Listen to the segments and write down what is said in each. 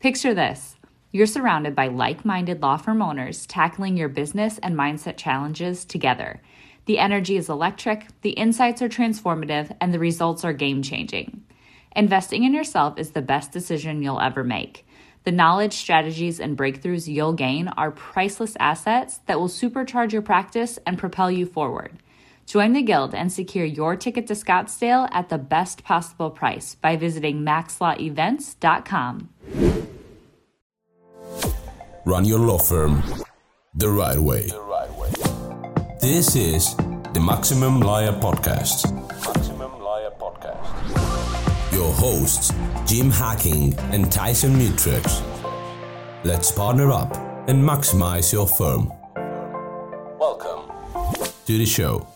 Picture this you're surrounded by like minded law firm owners tackling your business and mindset challenges together. The energy is electric, the insights are transformative, and the results are game changing. Investing in yourself is the best decision you'll ever make. The knowledge, strategies, and breakthroughs you'll gain are priceless assets that will supercharge your practice and propel you forward. Join the Guild and secure your ticket to Scottsdale at the best possible price by visiting maxlawevents.com. Run your law firm the right way. This is the Maximum Lawyer Podcast. Maximum Lawyer Podcast. Your hosts, Jim Hacking and Tyson Mutrux. Let's partner up and maximize your firm. Welcome to the show.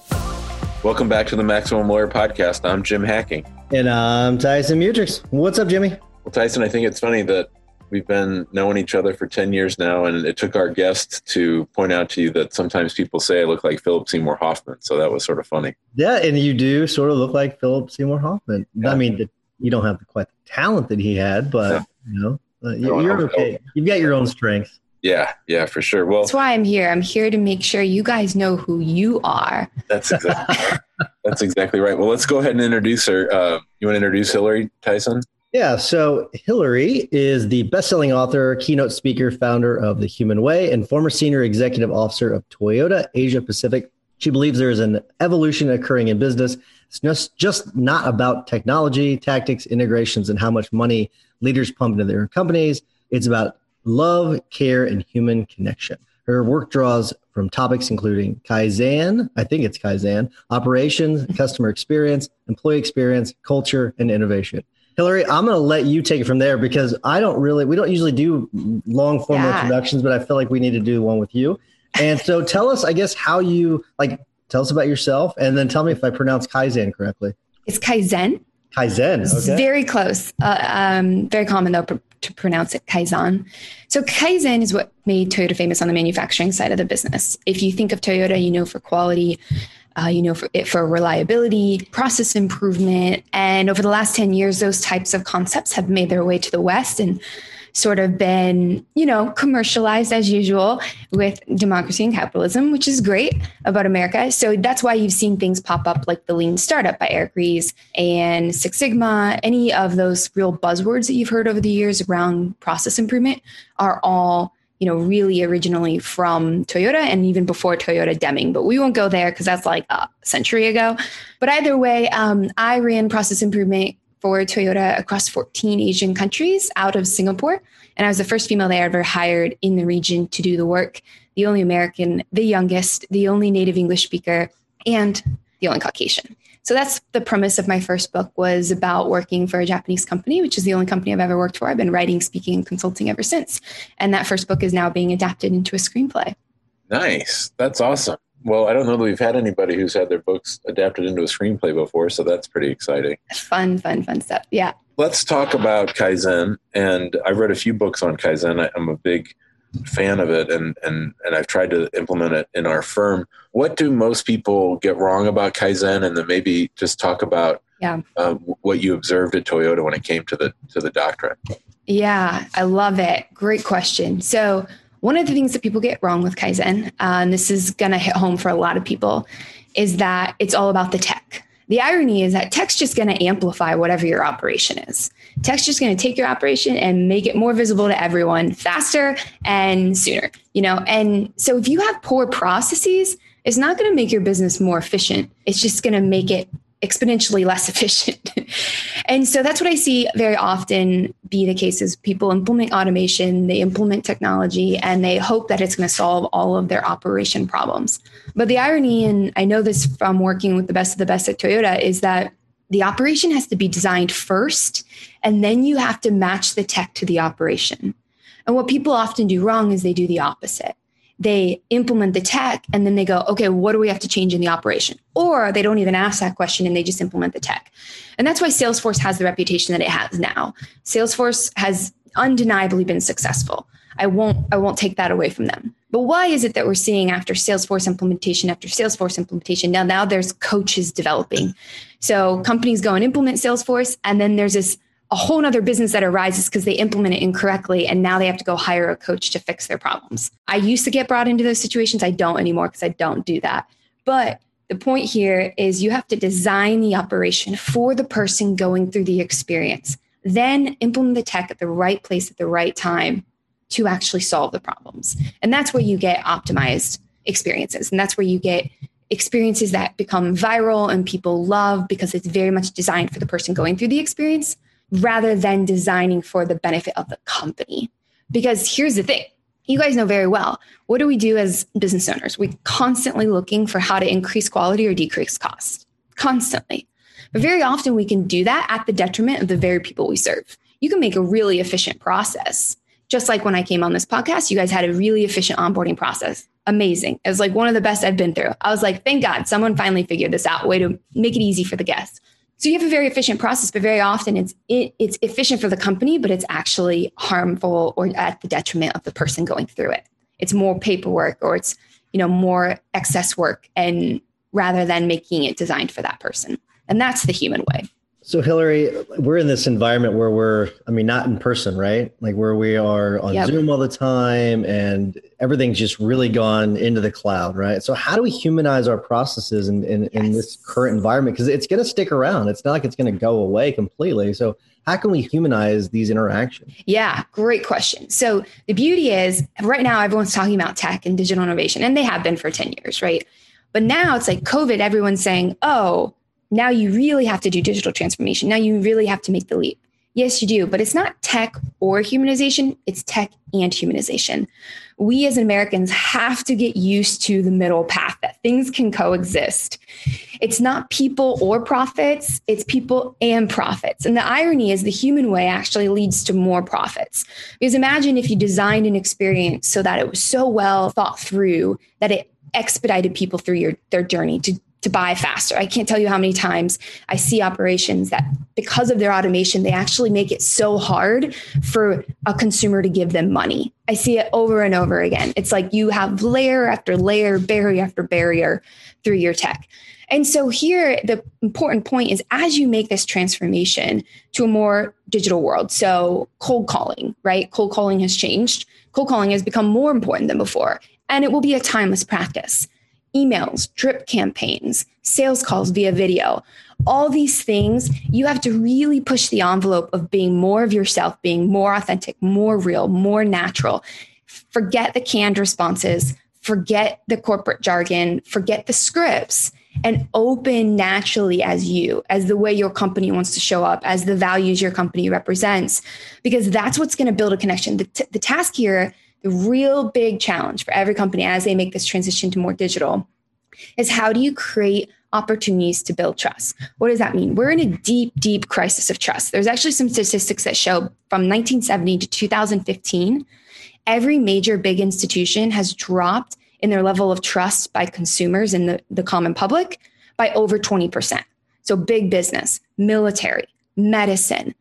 Welcome back to the Maximum Lawyer Podcast. I'm Jim Hacking. And I'm Tyson Mutrux. What's up, Jimmy? Well, Tyson, I think it's funny that we've been knowing each other for 10 years now and it took our guest to point out to you that sometimes people say i look like philip seymour hoffman so that was sort of funny. Yeah and you do sort of look like philip seymour hoffman. Yeah. i mean you don't have quite the talent that he had but yeah. you know uh, you're okay. you've got your own strengths. Yeah yeah for sure. Well that's why i'm here. I'm here to make sure you guys know who you are. That's exactly that's exactly right. Well let's go ahead and introduce her. Uh, you want to introduce hilary tyson yeah, so Hilary is the best-selling author, keynote speaker, founder of The Human Way, and former senior executive officer of Toyota Asia Pacific. She believes there is an evolution occurring in business. It's just, just not about technology, tactics, integrations, and how much money leaders pump into their companies. It's about love, care, and human connection. Her work draws from topics including Kaizen, I think it's Kaizen, operations, customer experience, employee experience, culture, and innovation. Hilary, I'm going to let you take it from there because I don't really, we don't usually do long form yeah. introductions, but I feel like we need to do one with you. And so tell us, I guess, how you like, tell us about yourself and then tell me if I pronounce Kaizen correctly. It's Kaizen. Kaizen. Okay. Very close. Uh, um, very common though pr- to pronounce it Kaizen. So Kaizen is what made Toyota famous on the manufacturing side of the business. If you think of Toyota, you know for quality, uh, you know, for, for reliability, process improvement. And over the last 10 years, those types of concepts have made their way to the West and sort of been, you know, commercialized as usual with democracy and capitalism, which is great about America. So that's why you've seen things pop up like the Lean Startup by Eric Ries and Six Sigma. Any of those real buzzwords that you've heard over the years around process improvement are all you know, really originally from Toyota and even before Toyota Deming. But we won't go there because that's like a century ago. But either way, um, I ran process improvement for Toyota across 14 Asian countries out of Singapore. And I was the first female they ever hired in the region to do the work, the only American, the youngest, the only native English speaker, and the only Caucasian. So that's the premise of my first book was about working for a Japanese company, which is the only company I've ever worked for. I've been writing, speaking, and consulting ever since. And that first book is now being adapted into a screenplay. Nice. That's awesome. Well, I don't know that we've had anybody who's had their books adapted into a screenplay before, so that's pretty exciting. Fun, fun, fun stuff. Yeah. Let's talk about Kaizen. And I've read a few books on Kaizen. I, I'm a big fan of it and and and I've tried to implement it in our firm. What do most people get wrong about Kaizen and then maybe just talk about yeah. Uh, what you observed at Toyota when it came to the to the doctrine? Yeah, I love it. Great question. So one of the things that people get wrong with Kaizen, uh, and this is going to hit home for a lot of people, is that it's all about the tech. The irony is that tech's just going to amplify whatever your operation is. Tech's just going to take your operation and make it more visible to everyone faster and sooner, you know? And so if you have poor processes, it's not going to make your business more efficient. It's just going to make it exponentially less efficient. and so that's what I see very often be the case is people implement automation, they implement technology, and they hope that it's going to solve all of their operation problems. But the irony, and I know this from working with the best of the best at Toyota, is that The operation has to be designed first, and then you have to match the tech to the operation. And what people often do wrong is they do the opposite. They implement the tech and then they go, okay, what do we have to change in the operation? Or they don't even ask that question and they just implement the tech. And that's why Salesforce has the reputation that it has now. Salesforce has undeniably been successful. I won't I won't take that away from them. But why is it that we're seeing after Salesforce implementation after Salesforce implementation now now there's coaches developing. So companies go and implement Salesforce and then there's this a whole other business that arises because they implement it incorrectly and now they have to go hire a coach to fix their problems. I used to get brought into those situations. I don't anymore because I don't do that. But the point here is you have to design the operation for the person going through the experience, then implement the tech at the right place at the right time to actually solve the problems. And that's where you get optimized experiences. And that's where you get experiences that become viral and people love because it's very much designed for the person going through the experience rather than designing for the benefit of the company. Because here's the thing you guys know very well what do we do as business owners? We're constantly looking for how to increase quality or decrease cost, constantly. But very often we can do that at the detriment of the very people we serve. You can make a really efficient process. Just like when I came on this podcast, you guys had a really efficient onboarding process. Amazing. It was like one of the best I've been through. I was like, thank God someone finally figured this out, way to make it easy for the guests. So you have a very efficient process, but very often it's it, it's efficient for the company, but it's actually harmful or at the detriment of the person going through it. It's more paperwork or it's you know more excess work, and rather than making it designed for that person, and that's the human way. So Hilary, we're in this environment where we're, I mean, not in person, right? Like where we are on yep. Zoom all the time and everything's just really gone into the cloud, right? So how do we humanize our processes in, in, yes. in this current environment? Because it's going to stick around. It's not like it's going to go away completely. So how can we humanize these interactions? Yeah, great question. So the beauty is right now everyone's talking about tech and digital innovation, and they have been for 10 years, right? But now it's like COVID, everyone's saying, oh, now you really have to do digital transformation. Now you really have to make the leap. Yes, you do, but it's not tech or humanization, it's tech and humanization. We as Americans have to get used to the middle path that things can coexist. It's not people or profits, it's people and profits. And the irony is the human way actually leads to more profits. Because imagine if you designed an experience so that it was so well thought through that it expedited people through your their journey to to buy faster. I can't tell you how many times I see operations that because of their automation, they actually make it so hard for a consumer to give them money. I see it over and over again. It's like you have layer after layer, barrier after barrier through your tech. And so here, the important point is as you make this transformation to a more digital world, so cold calling, right? Cold calling has changed. Cold calling has become more important than before, and it will be a timeless practice emails, drip campaigns, sales calls via video, all these things, you have to really push the envelope of being more of yourself, being more authentic, more real, more natural. Forget the canned responses, forget the corporate jargon, forget the scripts, and open naturally as you, as the way your company wants to show up, as the values your company represents, because that's what's going to build a connection. The, t- the task here the real big challenge for every company as they make this transition to more digital is how do you create opportunities to build trust. What does that mean? We're in a deep, deep crisis of trust. There's actually some statistics that show from 1970 to 2015, every major big institution has dropped in their level of trust by consumers and the, the common public by over 20%. So big business, military, medicine,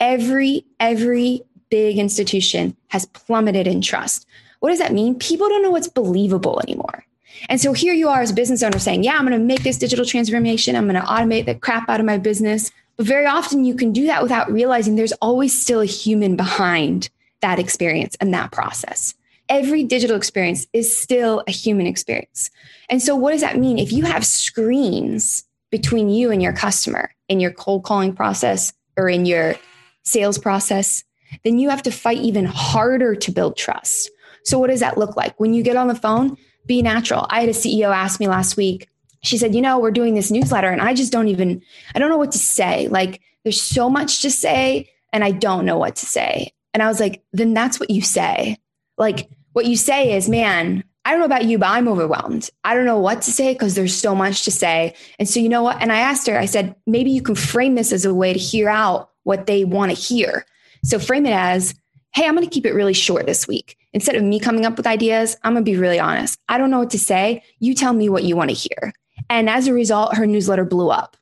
every, every big institution has plummeted in trust. What does that mean? People don't know what's believable anymore. And so here you are as a business owner saying, Yeah, I'm going to make this digital transformation. I'm going to automate the crap out of my business. But very often you can do that without realizing there's always still a human behind that experience and that process. Every digital experience is still a human experience. And so, what does that mean? If you have screens between you and your customer in your cold calling process or in your sales process, then you have to fight even harder to build trust. So, what does that look like? When you get on the phone, be natural. I had a CEO ask me last week, she said, You know, we're doing this newsletter, and I just don't even, I don't know what to say. Like, there's so much to say, and I don't know what to say. And I was like, Then that's what you say. Like, what you say is, Man, I don't know about you, but I'm overwhelmed. I don't know what to say because there's so much to say. And so, you know what? And I asked her, I said, maybe you can frame this as a way to hear out what they want to hear. So frame it as, hey, I'm going to keep it really short this week. Instead of me coming up with ideas, I'm going to be really honest. I don't know what to say. You tell me what you want to hear. And as a result, her newsletter blew up.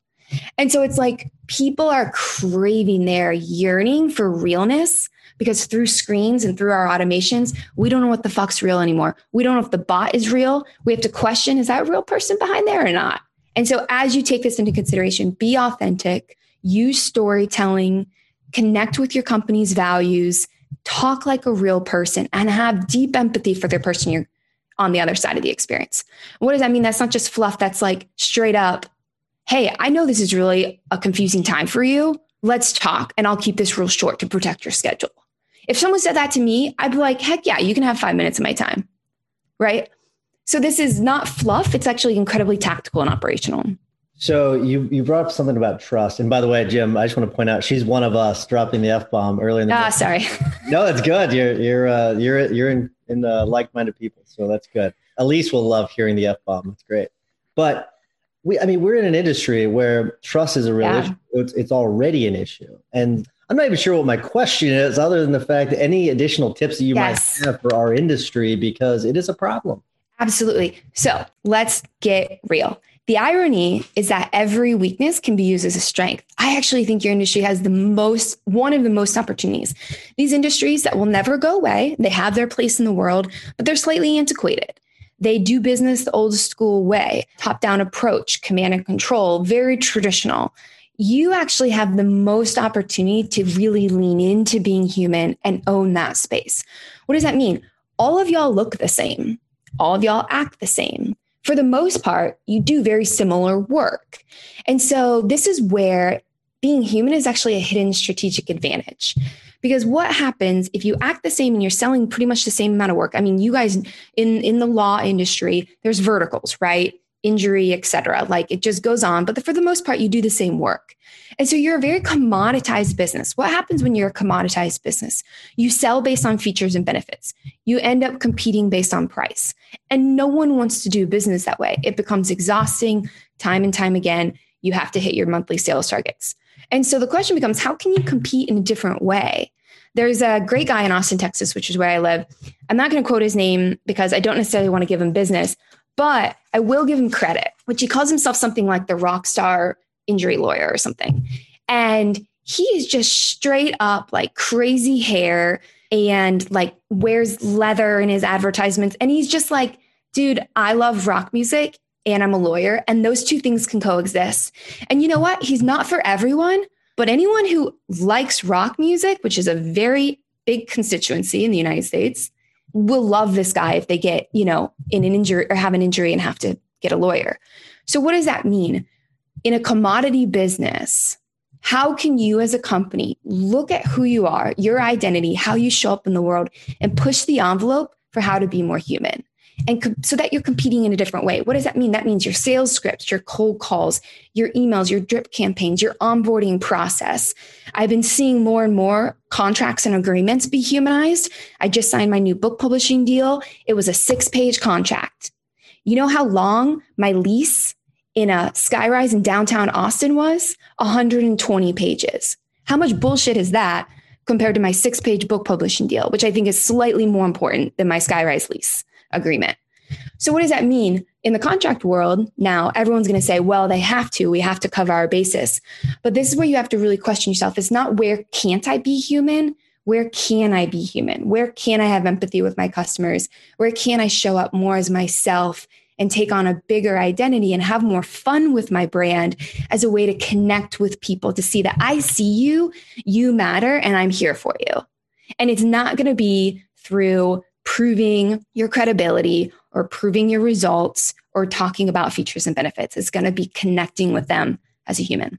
And so it's like people are craving their yearning for realness because through screens and through our automations, we don't know what the fuck's real anymore. We don't know if the bot is real. We have to question is that a real person behind there or not? And so as you take this into consideration, be authentic, use storytelling, connect with your company's values, talk like a real person, and have deep empathy for the person you're on the other side of the experience. What does that mean? That's not just fluff, that's like straight up, hey, I know this is really a confusing time for you. Let's talk, and I'll keep this real short to protect your schedule. If someone said that to me, I'd be like, heck yeah, you can have five minutes of my time. Right. So this is not fluff. It's actually incredibly tactical and operational. So you you brought up something about trust, and by the way, Jim, I just want to point out she's one of us dropping the f bomb early in the. Ah, sorry. no, it's good. You're you're uh, you're you're in in uh, like minded people, so that's good. Elise will love hearing the f bomb. That's great. But we, I mean, we're in an industry where trust is a real yeah. issue. It's, it's already an issue, and I'm not even sure what my question is, other than the fact that any additional tips that you yes. might have for our industry, because it is a problem. Absolutely. So let's get real. The irony is that every weakness can be used as a strength. I actually think your industry has the most, one of the most opportunities. These industries that will never go away, they have their place in the world, but they're slightly antiquated. They do business the old school way, top down approach, command and control, very traditional you actually have the most opportunity to really lean into being human and own that space. What does that mean? All of y'all look the same, all of y'all act the same. For the most part, you do very similar work. And so, this is where being human is actually a hidden strategic advantage. Because what happens if you act the same and you're selling pretty much the same amount of work? I mean, you guys in, in the law industry, there's verticals, right? Injury, etc. Like it just goes on, but for the most part, you do the same work. And so you're a very commoditized business. What happens when you're a commoditized business? You sell based on features and benefits. You end up competing based on price. And no one wants to do business that way. It becomes exhausting time and time again. You have to hit your monthly sales targets. And so the question becomes how can you compete in a different way? There's a great guy in Austin, Texas, which is where I live. I'm not going to quote his name because I don't necessarily want to give him business, but I will give him credit, which he calls himself something like the rock star injury lawyer or something. And he is just straight up like crazy hair and like wears leather in his advertisements. And he's just like, dude, I love rock music and I'm a lawyer, and those two things can coexist. And you know what? He's not for everyone, but anyone who likes rock music, which is a very big constituency in the United States, will love this guy if they get, you know, in an injury or have an injury and have to get a lawyer. So what does that mean? In a commodity business, how can you as a company look at who you are, your identity, how you show up in the world and push the envelope for how to be more human? And so that you're competing in a different way. What does that mean? That means your sales scripts, your cold calls, your emails, your drip campaigns, your onboarding process. I've been seeing more and more contracts and agreements be humanized. I just signed my new book publishing deal. It was a six page contract. You know how long my lease in a skyrise in downtown Austin was? 120 pages. How much bullshit is that compared to my six page book publishing deal, which I think is slightly more important than my skyrise lease? Agreement. So, what does that mean? In the contract world, now everyone's going to say, well, they have to, we have to cover our basis. But this is where you have to really question yourself. It's not where can't I be human? Where can I be human? Where can I have empathy with my customers? Where can I show up more as myself and take on a bigger identity and have more fun with my brand as a way to connect with people to see that I see you, you matter, and I'm here for you. And it's not going to be through proving your credibility or proving your results or talking about features and benefits. It's going to be connecting with them as a human.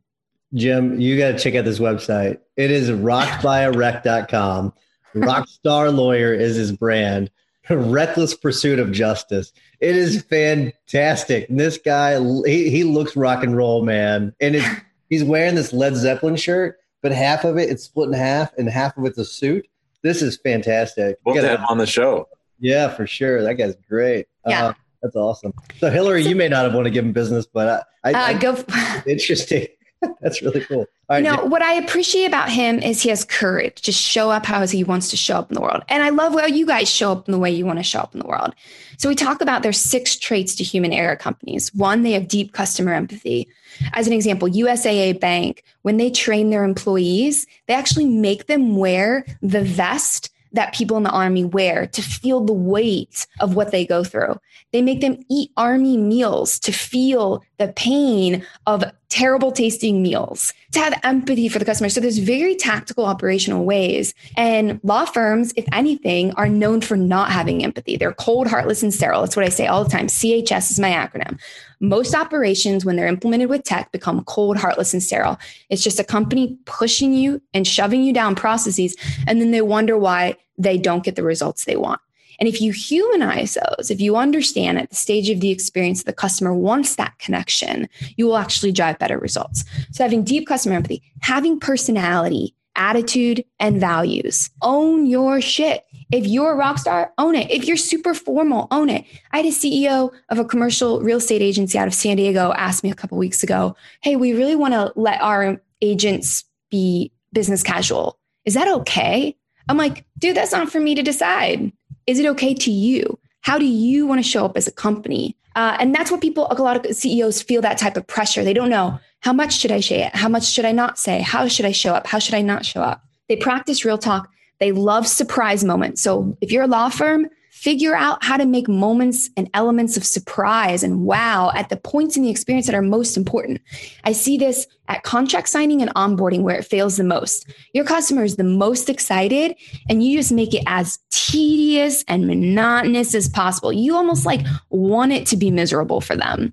Jim, you got to check out this website. It is rockbyarec.com. Rockstar Lawyer is his brand. Reckless Pursuit of Justice. It is fantastic. This guy, he, he looks rock and roll, man. And it's, he's wearing this Led Zeppelin shirt, but half of it it's split in half, and half of it's a suit. This is fantastic. We'll have him on the show. Yeah, for sure. That guy's great. Yeah. Uh, that's awesome. So Hilary, you may not have want to give him business, but I, I, Uh, I go. interesting. that's really cool. All right, you know what I appreciate about him is he has courage to show up how he wants to show up in the world, and I love how you guys show up in the way you want to show up in the world. So we talk about there's six traits to human error companies. One, they have deep customer empathy. As an example, USAA Bank, when they train their employees, they actually make them wear the vest that people in the army wear to feel the weight of what they go through. They make them eat army meals to feel the pain of terrible tasting meals, to have empathy for the customer. So there's very tactical operational ways. And law firms, if anything, are known for not having empathy. They're cold, heartless, and sterile. That's what I say all the time. CHS is my acronym. Most operations, when they're implemented with tech, become cold, heartless, and sterile. It's just a company pushing you and shoving you down processes, and then they wonder why they don't get the results they want. And if you humanize those, if you understand at the stage of the experience the customer wants that connection, you will actually drive better results. So having deep customer empathy, having personality, attitude, and values. Own your shit. If you're a rock star, own it. If you're super formal, own it. I had a CEO of a commercial real estate agency out of San Diego ask me a couple weeks ago, "Hey, we really want to let our agents be business casual. Is that okay?" I'm like, "Dude, that's not for me to decide. Is it okay to you? How do you want to show up as a company?" Uh, and that's what people, a lot of CEOs feel that type of pressure. They don't know how much should I say? How much should I not say? How should I show up? How should I not show up? They practice real talk. They love surprise moments. So if you're a law firm, figure out how to make moments and elements of surprise and wow at the points in the experience that are most important. I see this at contract signing and onboarding where it fails the most. Your customer is the most excited and you just make it as tedious and monotonous as possible. You almost like want it to be miserable for them.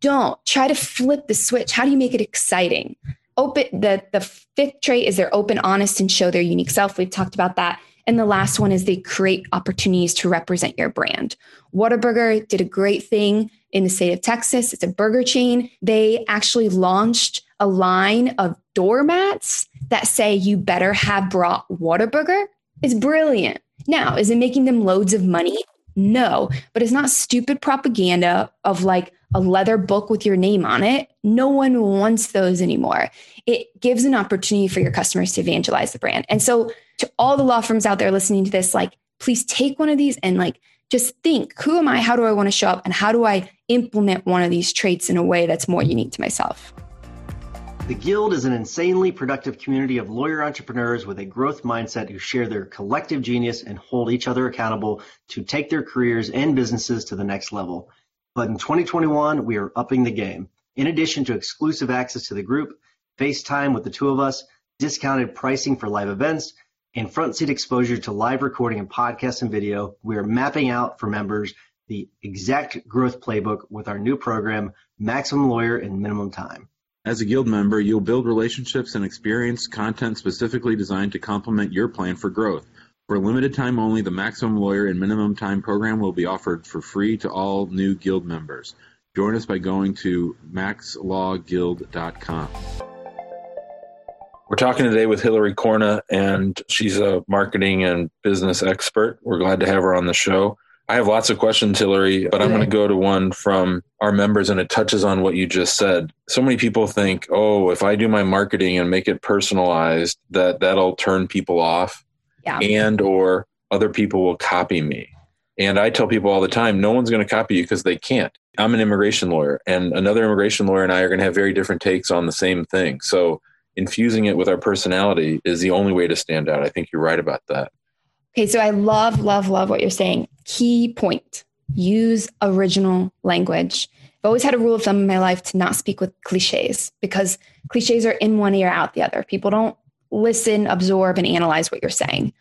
Don't try to flip the switch. How do you make it exciting? Open the the fifth trait is they're open, honest, and show their unique self. We've talked about that. And the last one is they create opportunities to represent your brand. Whataburger did a great thing in the state of Texas. It's a burger chain. They actually launched a line of doormats that say you better have brought Whataburger. It's brilliant. Now, is it making them loads of money? No, but it's not stupid propaganda of like a leather book with your name on it. No one wants those anymore. It gives an opportunity for your customers to evangelize the brand. And so, to all the law firms out there listening to this, like, please take one of these and like just think who am I? How do I want to show up? And how do I implement one of these traits in a way that's more unique to myself? The Guild is an insanely productive community of lawyer entrepreneurs with a growth mindset who share their collective genius and hold each other accountable to take their careers and businesses to the next level. But in 2021, we are upping the game. In addition to exclusive access to the group, FaceTime with the two of us, discounted pricing for live events, and front seat exposure to live recording and podcast and video, we are mapping out for members the exact growth playbook with our new program, Maximum Lawyer in Minimum Time. As a Guild member, you'll build relationships and experience content specifically designed to complement your plan for growth. For a limited time only, the Maximum Lawyer and Minimum Time program will be offered for free to all new Guild members. Join us by going to maxlawguild.com. We're talking today with Hilary Corna, and she's a marketing and business expert. We're glad to have her on the show. I have lots of questions, Hilary, but I'm going to go to one from our members, and it touches on what you just said. So many people think, oh, if I do my marketing and make it personalized, that that'll turn people off, Yeah. and or other people will copy me. And I tell people all the time, no one's going to copy you because they can't. I'm an immigration lawyer, and another immigration lawyer and I are going to have very different takes on the same thing. So infusing it with our personality is the only way to stand out. I think you're right about that. Okay, so I love, love, love what you're saying. Key point use original language. I've always had a rule of thumb in my life to not speak with cliches because cliches are in one ear, out the other. People don't listen, absorb, and analyze what you're saying.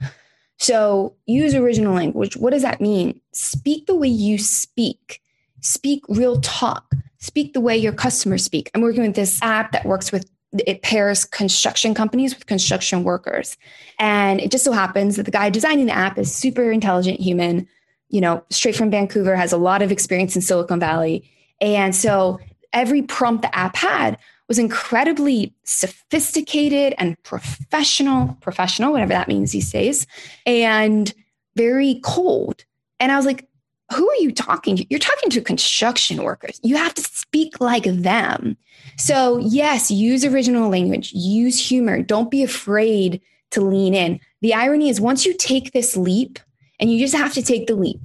So use original language. What does that mean? Speak the way you speak, speak real talk, speak the way your customers speak. I'm working with this app that works with it pairs construction companies with construction workers. And it just so happens that the guy designing the app is super intelligent human, you know, straight from Vancouver, has a lot of experience in Silicon Valley. And so every prompt the app had was incredibly sophisticated and professional, professional, whatever that means these days, and very cold. And I was like, who are you talking to? You're talking to construction workers. You have to speak like them. So, yes, use original language, use humor. Don't be afraid to lean in. The irony is, once you take this leap, and you just have to take the leap,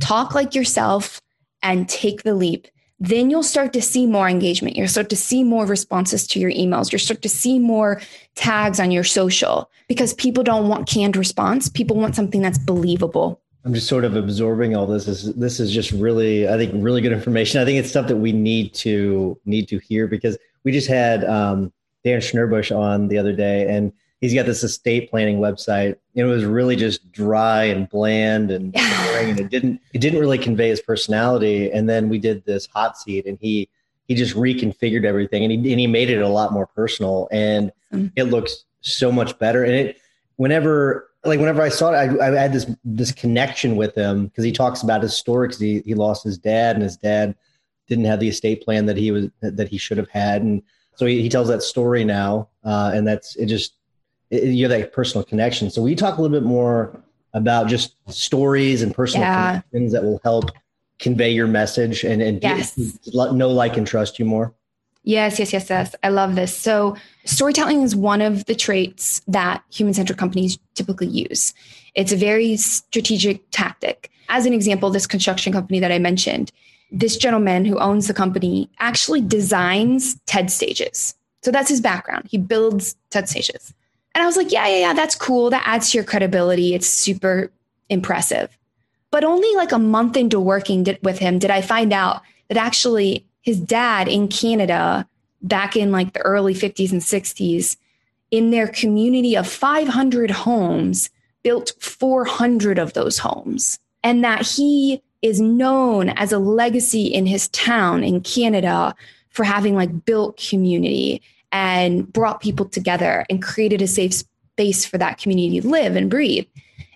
talk like yourself and take the leap, then you'll start to see more engagement. You'll start to see more responses to your emails. You'll start to see more tags on your social because people don't want canned response. People want something that's believable. I'm just sort of absorbing all this. This is, this is just really, I think, really good information. I think it's stuff that we need to need to hear because we just had um, Dan Schnurbush on the other day, and he's got this estate planning website. It was really just dry and bland and, and it didn't it didn't really convey his personality. And then we did this hot seat, and he he just reconfigured everything, and he and he made it a lot more personal, and mm. it looks so much better. And it whenever like whenever I saw it, I, I had this this connection with him because he talks about his story because he, he lost his dad and his dad didn't have the estate plan that he was that he should have had, and so he, he tells that story now, uh, and that's it. Just it, you have that personal connection. So we talk a little bit more about just stories and personal yeah. connections that will help convey your message and and yes. know, like, and trust you more. Yes, yes, yes, yes. I love this. So, storytelling is one of the traits that human centered companies typically use. It's a very strategic tactic. As an example, this construction company that I mentioned, this gentleman who owns the company actually designs TED stages. So, that's his background. He builds TED stages. And I was like, yeah, yeah, yeah, that's cool. That adds to your credibility. It's super impressive. But only like a month into working with him did I find out that actually his dad in Canada back in like the early 50s and 60s in their community of 500 homes built 400 of those homes and that he is known as a legacy in his town in Canada for having like built community and brought people together and created a safe space for that community to live and breathe.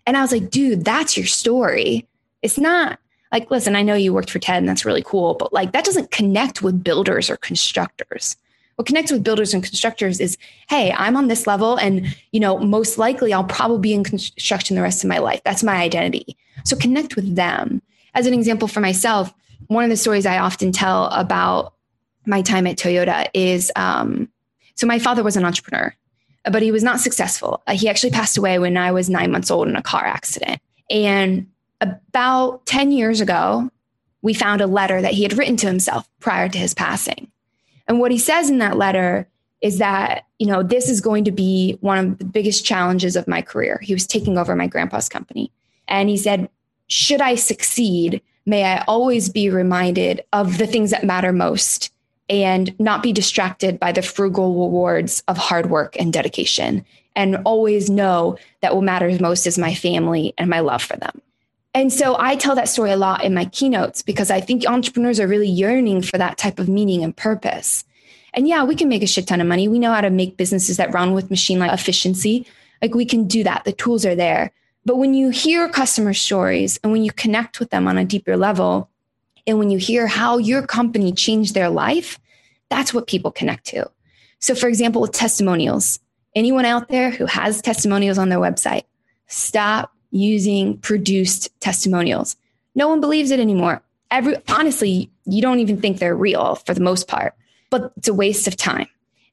And I was like, dude, that's your story. It's not like, listen, I know you worked for TED and that's really cool, but like that doesn't connect with builders or constructors. What connects with builders and constructors is, hey, I'm on this level and, you know, most likely I'll probably be in construction the rest of my life. That's my identity. So connect with them. As an example for myself, one of the stories I often tell about my time at Toyota is um, so my father was an entrepreneur, but he was not successful. Uh, he actually passed away when I was nine months old in a car accident. And about 10 years ago, we found a letter that he had written to himself prior to his passing. And what he says in that letter is that, you know, this is going to be one of the biggest challenges of my career. He was taking over my grandpa's company. And he said, should I succeed, may I always be reminded of the things that matter most and not be distracted by the frugal rewards of hard work and dedication. And always know that what matters most is my family and my love for them. And so I tell that story a lot in my keynotes because I think entrepreneurs are really yearning for that type of meaning and purpose. And yeah, we can make a shit ton of money. We know how to make businesses that run with machine like efficiency. Like we can do that. The tools are there. But when you hear customer stories and when you connect with them on a deeper level, and when you hear how your company changed their life, that's what people connect to. So, for example, with testimonials, anyone out there who has testimonials on their website, stop using produced testimonials. No one believes it anymore. Every honestly, you don't even think they're real for the most part, but it's a waste of time.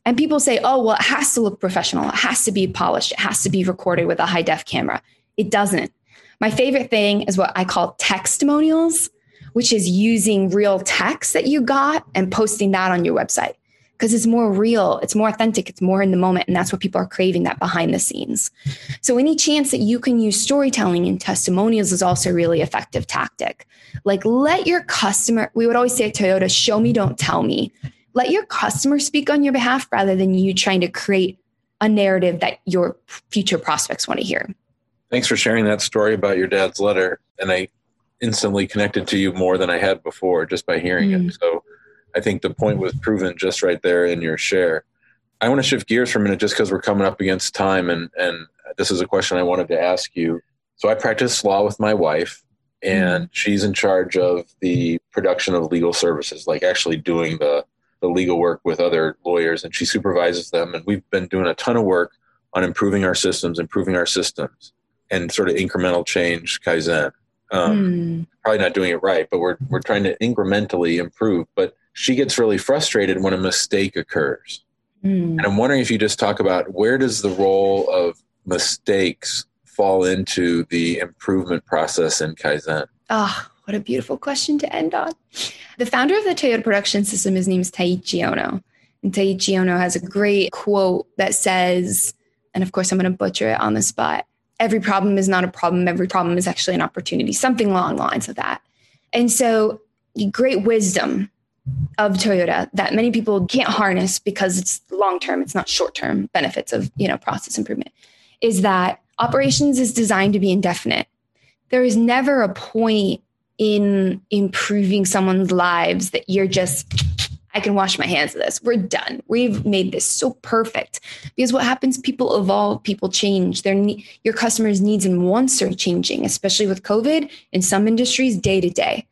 And people say, oh, well, it has to look professional. It has to be polished. It has to be recorded with a high def camera. It doesn't. My favorite thing is what I call testimonials, which is using real text that you got and posting that on your website because it's more real, it's more authentic, it's more in the moment. And that's what people are craving that behind the scenes. So, any chance that you can use storytelling and testimonials is also really effective tactic. Like, let your customer, we would always say at Toyota, show me, don't tell me. Let your customer speak on your behalf rather than you trying to create a narrative that your future prospects want to hear. Thanks for sharing that story about your dad's letter. And I instantly connected to you more than I had before just by hearing mm. it. So, I think the point was proven just right there in your share. I want to shift gears for a minute just because we're coming up against time and and this is a question I wanted to ask you. So I practice law with my wife and mm-hmm. she's in charge of the production of legal services, like actually doing the the legal work with other lawyers and she supervises them and we've been doing a ton of work on improving our systems, improving our systems and sort of incremental change kaizen. Um, mm. Probably not doing it right, but we're we're trying to incrementally improve. But she gets really frustrated when a mistake occurs. Mm. And I'm wondering if you just talk about where does the role of mistakes fall into the improvement process in Kaizen? Ah, oh, what a beautiful question to end on. The founder of the Toyota production system, his name is Taiichi Ohno. And Taiichi Ohno has a great quote that says, and of course I'm going to butcher it on the spot, every problem is not a problem, every problem is actually an opportunity, something along the lines of that. And so great wisdom of Toyota that many people can't harness because it's long term, it's not short term benefits of, you know, process improvement is that operations is designed to be indefinite. There is never a point in improving someone's lives that you're just I can wash my hands of this. We're done. We've made this so perfect. Because what happens people evolve, people change. Their your customers' needs and wants are changing, especially with COVID in some industries day to day.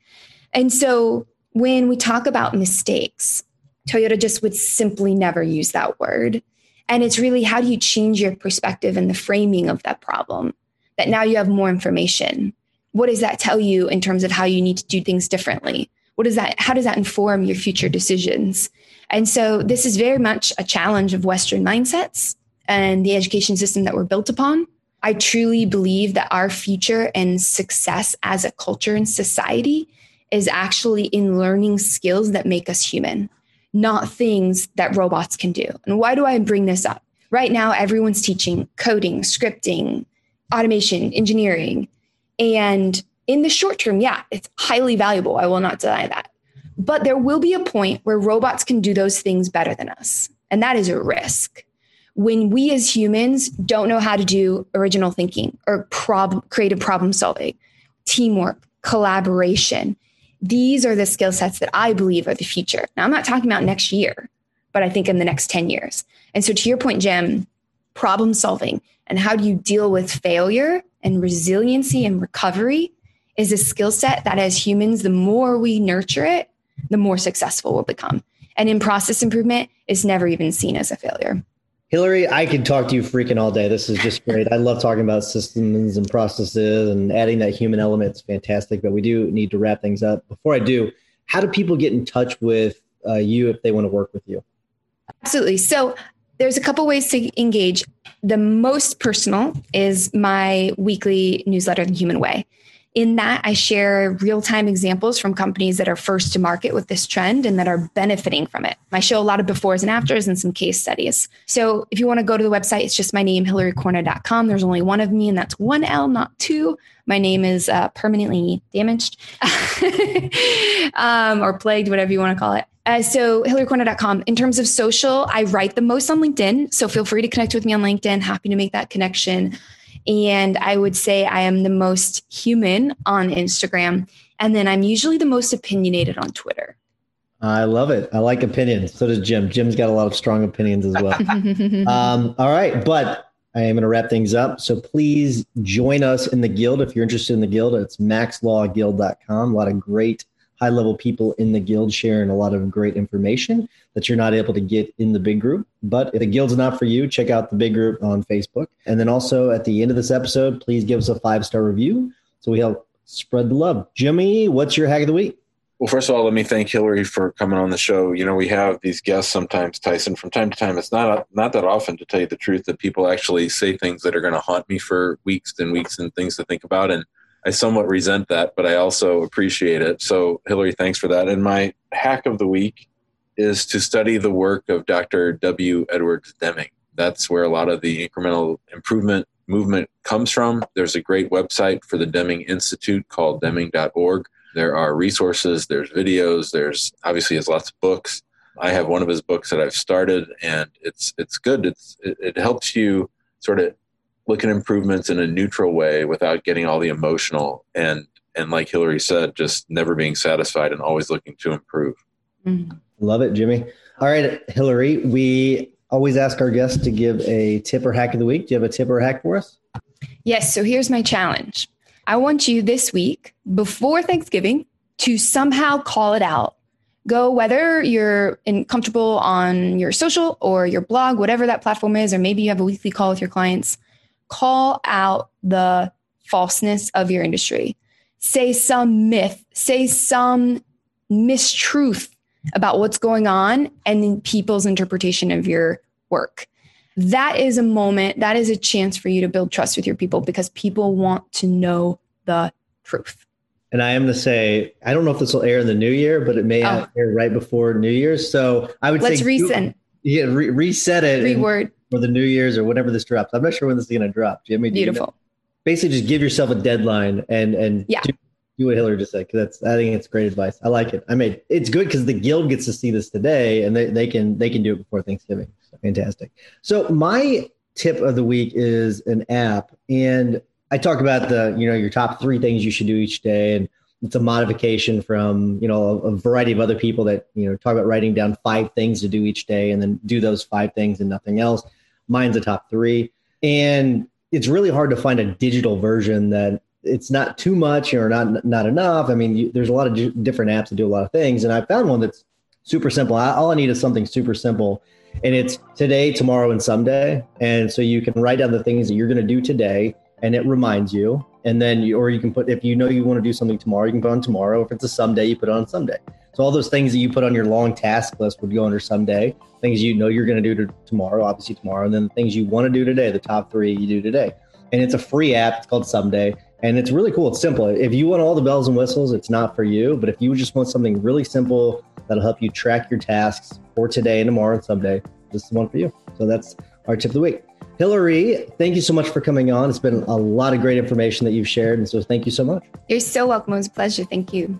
And so when we talk about mistakes, Toyota just would simply never use that word. And it's really how do you change your perspective and the framing of that problem? That now you have more information. What does that tell you in terms of how you need to do things differently? What does that, how does that inform your future decisions? And so this is very much a challenge of Western mindsets and the education system that we're built upon. I truly believe that our future and success as a culture and society is actually in learning skills that make us human, not things that robots can do. And why do I bring this up? Right now, everyone's teaching coding, scripting, automation, engineering. And in the short term, yeah, it's highly valuable. I will not deny that. But there will be a point where robots can do those things better than us. And that is a risk. When we as humans don't know how to do original thinking or prob- creative problem solving, teamwork, collaboration, these are the skill sets that I believe are the future. Now, I'm not talking about next year, but I think in the next 10 years. And so, to your point, Jim, problem solving and how do you deal with failure and resiliency and recovery is a skill set that, as humans, the more we nurture it, the more successful we'll become. And in process improvement, it's never even seen as a failure. Hilary, I could talk to you freaking all day. This is just great. I love talking about systems and processes and adding that human element is fantastic. But we do need to wrap things up. Before I do, how do people get in touch with uh, you if they want to work with you? Absolutely. So there's a couple ways to engage. The most personal is my weekly newsletter, The Human Way. In that, I share real time examples from companies that are first to market with this trend and that are benefiting from it. I show a lot of befores and afters and some case studies. So if you want to go to the website, it's just my name, hilarycorna.com. There's only one of me, and that's one L, not two. My name is uh, permanently damaged um, or plagued, whatever you want to call it. Uh, so hilarycorna.com. In terms of social, I write the most on LinkedIn. So feel free to connect with me on LinkedIn. Happy to make that connection. And I would say I am the most human on Instagram. And then I'm usually the most opinionated on Twitter. I love it. I like opinions. So does Jim. Jim's got a lot of strong opinions as well. um, all right. But I am going to wrap things up. So please join us in the guild if you're interested in the guild. It's maxlawguild.com. A lot of great high level people in the guild sharing a lot of great information that you're not able to get in the big group. But if the guild's not for you, check out the big group on Facebook. And then also at the end of this episode, please give us a five star review so we help spread the love. Jimmy, what's your hack of the week? Well, first of all, let me thank Hilary for coming on the show. You know, we have these guests sometimes, Tyson, from time to time. It's not not that often, to tell you the truth, that people actually say things that are going to haunt me for weeks and weeks and things to think about. And I somewhat resent that, but I also appreciate it. So, Hilary, thanks for that. And my hack of the week is to study the work of Dr. W. Edwards Deming. That's where a lot of the incremental improvement movement comes from. There's a great website for the Deming Institute called deming.org. There are resources, there's videos, there's obviously has lots of books. I have one of his books that I've started and it's it's good. It's it, it helps you sort of look at improvements in a neutral way without getting all the emotional and and like Hilary said, just never being satisfied and always looking to improve. Mm-hmm. Love it, Jimmy. All right, Hilary, we always ask our guests to give a tip or hack of the week. Do you have a tip or hack for us? Yes. So here's my challenge. I want you this week before Thanksgiving to somehow call it out. Go whether you're in, comfortable on your social or your blog, whatever that platform is, or maybe you have a weekly call with your clients call out the falseness of your industry. say some myth, say some mistruth about what's going on and people's interpretation of your work. That is a moment, that is a chance for you to build trust with your people because people want to know the truth. And I am going to say, I don't know if this will air in the new year, but it may oh. air right before New Year's. So I would let's say reset. Yeah, re- reset it. Reword for the New Year's or whatever this drops. I'm not sure when this is going to drop. Jimmy, beautiful. You know? Basically, just give yourself a deadline and and yeah. do, do what Hilary just said. Because that's I think it's great advice. I like it. I mean, it's good because the guild gets to see this today, and they, they can they can do it before Thanksgiving. So, fantastic. So my tip of the week is an app, and I talk about the you know your top three things you should do each day, and it's a modification from you know a, a, variety of other people that you know talk about writing down five things to do each day and then do those five things and nothing else mine's a top three. And it's really hard to find a digital version that it's not too much or not not enough. I mean you, there's a lot of different apps that do a lot of things. And i found one that's super simple. All i need is something super simple. And it's today tomorrow and someday. And so you can write down the things that you're going to do today and it reminds you. And then you, or you can put if you know you want to do something tomorrow you can put on tomorrow. If it's a someday you put on someday so all those things that you put on your long task list would go under someday things you know you're going to do to tomorrow obviously tomorrow and then the things you want to do today the top three you do today and it's a free app it's called someday and it's really cool it's simple if you want all the bells and whistles it's not for you but if you just want something really simple that'll help you track your tasks for today and tomorrow and someday this is one for you so that's our tip of the week Hilary, thank you so much for coming on. It's been a lot of great information that you've shared. And so thank you so much. You're so welcome. It was a pleasure. Thank you.